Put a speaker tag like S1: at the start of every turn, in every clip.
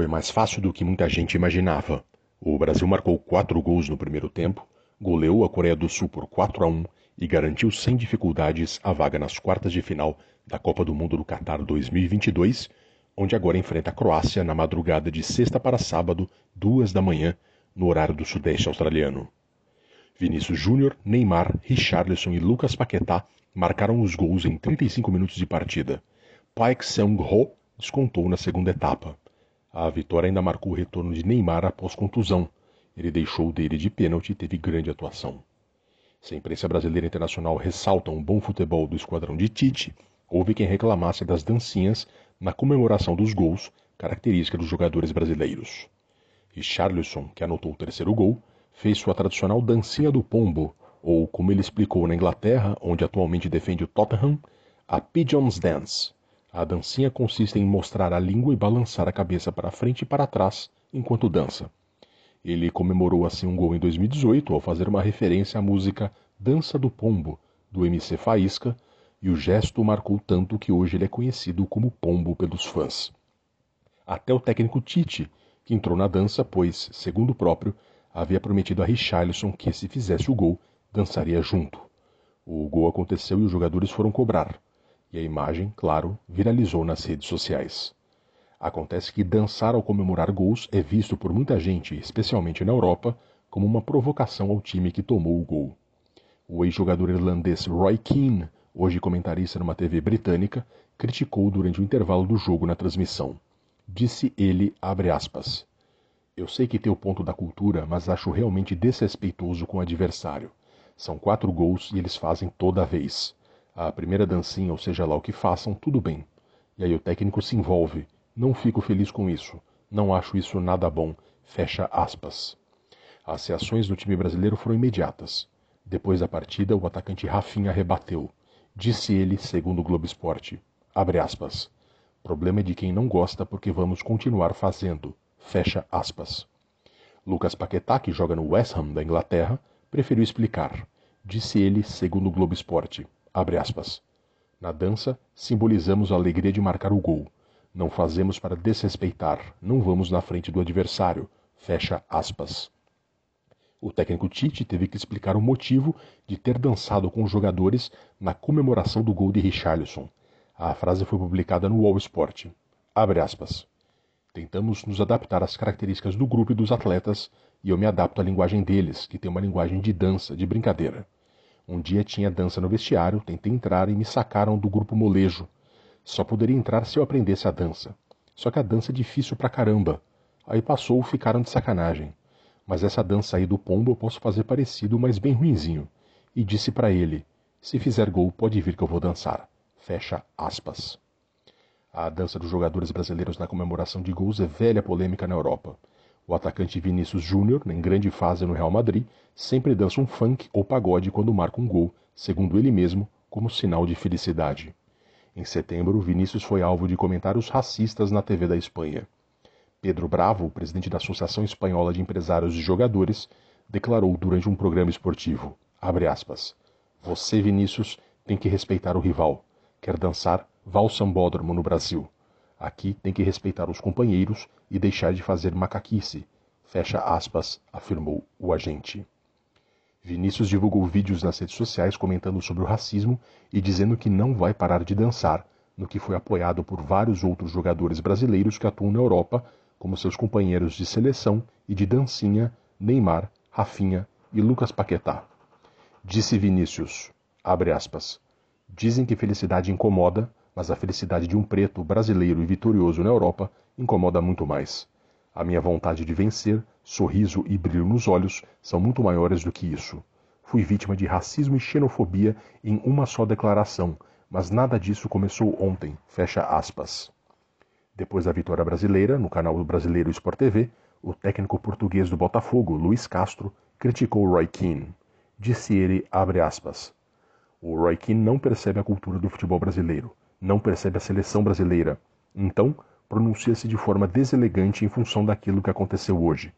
S1: Foi mais fácil do que muita gente imaginava. O Brasil marcou quatro gols no primeiro tempo, goleou a Coreia do Sul por 4 a 1 e garantiu sem dificuldades a vaga nas quartas de final da Copa do Mundo do Catar 2022, onde agora enfrenta a Croácia na madrugada de sexta para sábado, duas da manhã, no horário do Sudeste australiano. Vinícius Júnior, Neymar, Richarlison e Lucas Paquetá marcaram os gols em 35 minutos de partida. Paik Seung-ho descontou na segunda etapa. A vitória ainda marcou o retorno de Neymar após contusão. Ele deixou dele de pênalti e teve grande atuação. Se a imprensa brasileira e internacional ressaltam o bom futebol do esquadrão de Tite, houve quem reclamasse das dancinhas na comemoração dos gols, característica dos jogadores brasileiros. Richarlison, que anotou o terceiro gol, fez sua tradicional dancinha do pombo, ou como ele explicou na Inglaterra, onde atualmente defende o Tottenham, a Pigeon's Dance. A dancinha consiste em mostrar a língua e balançar a cabeça para frente e para trás enquanto dança. Ele comemorou assim um gol em 2018 ao fazer uma referência à música Dança do Pombo, do MC Faísca, e o gesto marcou tanto que hoje ele é conhecido como Pombo pelos fãs. Até o técnico Tite, que entrou na dança, pois, segundo o próprio, havia prometido a Richarlison que, se fizesse o gol, dançaria junto. O gol aconteceu e os jogadores foram cobrar, e a imagem, claro, viralizou nas redes sociais. Acontece que dançar ao comemorar gols é visto por muita gente, especialmente na Europa, como uma provocação ao time que tomou o gol. O ex-jogador irlandês Roy Keane, hoje comentarista numa TV britânica, criticou durante o intervalo do jogo na transmissão. Disse ele, aspas, Eu sei que tem o ponto da cultura, mas acho realmente desrespeitoso com o adversário. São quatro gols e eles fazem toda vez. A primeira dancinha, ou seja lá o que façam, tudo bem. E aí o técnico se envolve, não fico feliz com isso. Não acho isso nada bom. Fecha aspas. As reações do time brasileiro foram imediatas. Depois da partida, o atacante Rafinha rebateu. Disse ele, segundo o Globo Esporte, abre aspas, problema é de quem não gosta porque vamos continuar fazendo, fecha aspas. Lucas Paquetá, que joga no West Ham da Inglaterra, preferiu explicar. Disse ele, segundo o Globo Esporte, na dança simbolizamos a alegria de marcar o gol. Não fazemos para desrespeitar, não vamos na frente do adversário. Fecha aspas. O técnico Tite teve que explicar o motivo de ter dançado com os jogadores na comemoração do gol de Richarlison. A frase foi publicada no Wall Sport. Abre aspas. Tentamos nos adaptar às características do grupo e dos atletas, e eu me adapto à linguagem deles, que tem uma linguagem de dança, de brincadeira. Um dia tinha dança no vestiário, tentei entrar e me sacaram do grupo molejo. Só poderia entrar se eu aprendesse a dança. Só que a dança é difícil pra caramba. Aí passou, ficaram de sacanagem. Mas essa dança aí do pombo eu posso fazer parecido, mas bem ruinzinho. E disse para ele: Se fizer gol, pode vir que eu vou dançar. Fecha aspas. A dança dos jogadores brasileiros na comemoração de gols é velha polêmica na Europa. O atacante Vinícius Júnior, em grande fase no Real Madrid, sempre dança um funk ou pagode quando marca um gol, segundo ele mesmo, como sinal de felicidade. Em setembro, Vinícius foi alvo de comentários racistas na TV da Espanha. Pedro Bravo, presidente da Associação Espanhola de Empresários e Jogadores, declarou durante um programa esportivo, aspas, Você, Vinícius, tem que respeitar o rival. Quer dançar? Vá ao sambódromo no Brasil. Aqui tem que respeitar os companheiros e deixar de fazer macaquice. Fecha aspas, afirmou o agente. Vinícius divulgou vídeos nas redes sociais comentando sobre o racismo e dizendo que não vai parar de dançar, no que foi apoiado por vários outros jogadores brasileiros que atuam na Europa, como seus companheiros de seleção e de dancinha Neymar, Rafinha e Lucas Paquetá. Disse Vinícius, aspas, dizem que felicidade incomoda, mas a felicidade de um preto brasileiro e vitorioso na Europa incomoda muito mais. A minha vontade de vencer, sorriso e brilho nos olhos são muito maiores do que isso. Fui vítima de racismo e xenofobia em uma só declaração, mas nada disso começou ontem. Fecha aspas. Depois da vitória brasileira, no canal do Brasileiro Sport TV, o técnico português do Botafogo, Luiz Castro, criticou Roy Keane. Disse ele, abre aspas, o Roy Keane não percebe a cultura do futebol brasileiro, não percebe a seleção brasileira. Então, pronuncia-se de forma deselegante em função daquilo que aconteceu hoje.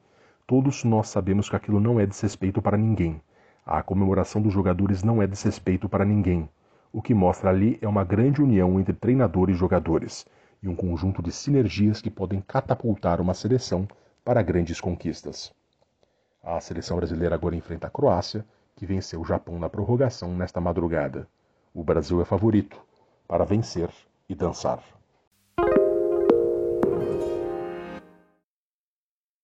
S1: Todos nós sabemos que aquilo não é desrespeito para ninguém. A comemoração dos jogadores não é desrespeito para ninguém. O que mostra ali é uma grande união entre treinador e jogadores. e um conjunto de sinergias que podem catapultar uma seleção para grandes conquistas. A seleção brasileira agora enfrenta a Croácia, que venceu o Japão na prorrogação nesta madrugada. O Brasil é favorito para vencer e dançar.